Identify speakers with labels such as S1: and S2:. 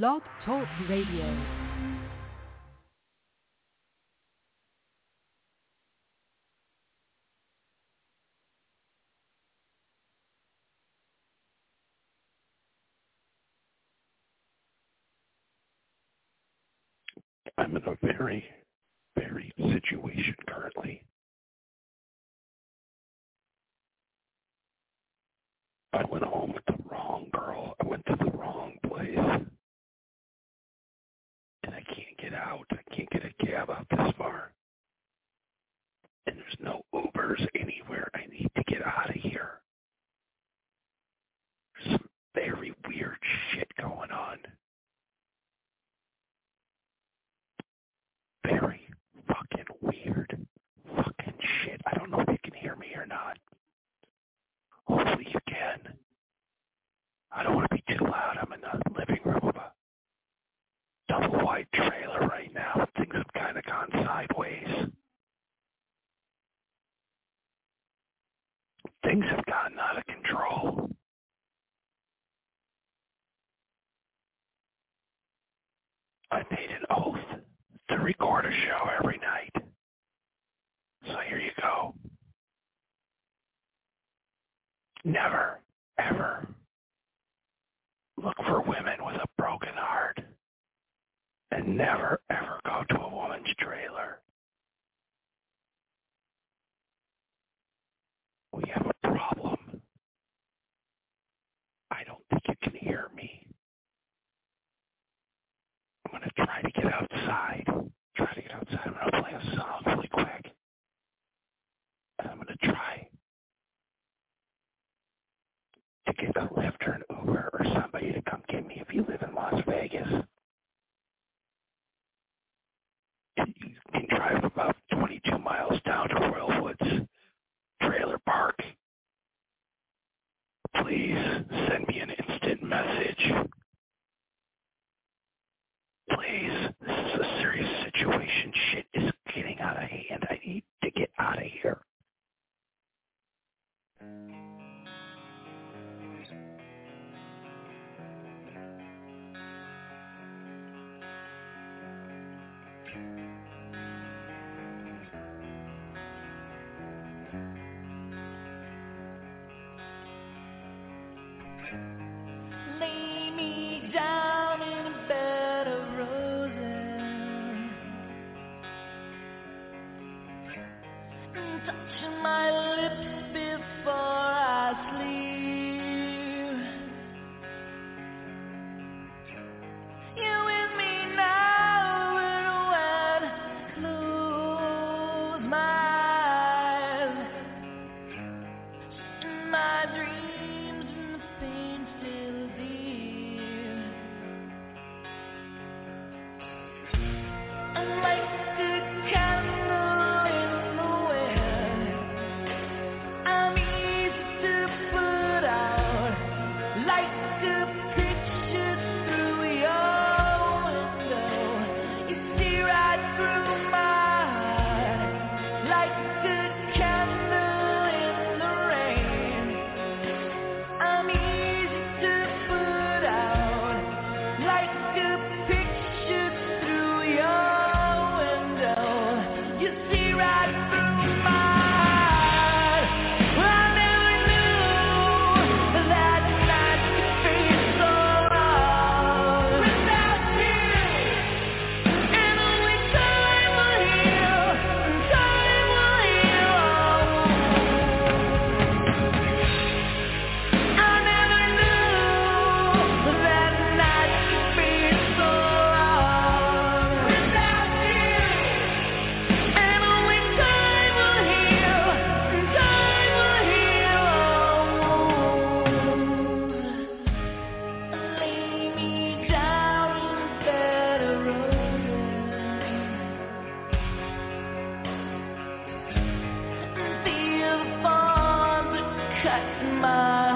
S1: Blog Talk Radio.
S2: I'm in a very, very situation currently. I went home with the wrong girl. I went to the wrong place. And I can't get out. I can't get a cab out this far. And there's no Ubers anywhere. I need to get out of here. There's some very weird shit going on. Very fucking weird. Fucking shit. I don't know if you can hear me or not. Hopefully you can. I don't want to be too loud. I'm in the living room of a double wide trailer right now. Things have kind of gone sideways. Things have gotten out of control. I made an oath to record a show every night. So here you go. Never, ever look for women with a broken heart. And never, ever go to a woman's trailer. to get a Lyft or an Uber or somebody to come get me if you live in Las Vegas. And you can drive about 22 miles down to Royal Woods Trailer Park. Please send me an instant message. Please, this is a serious situation. Shit is getting out of hand. I need to get out of here.
S3: My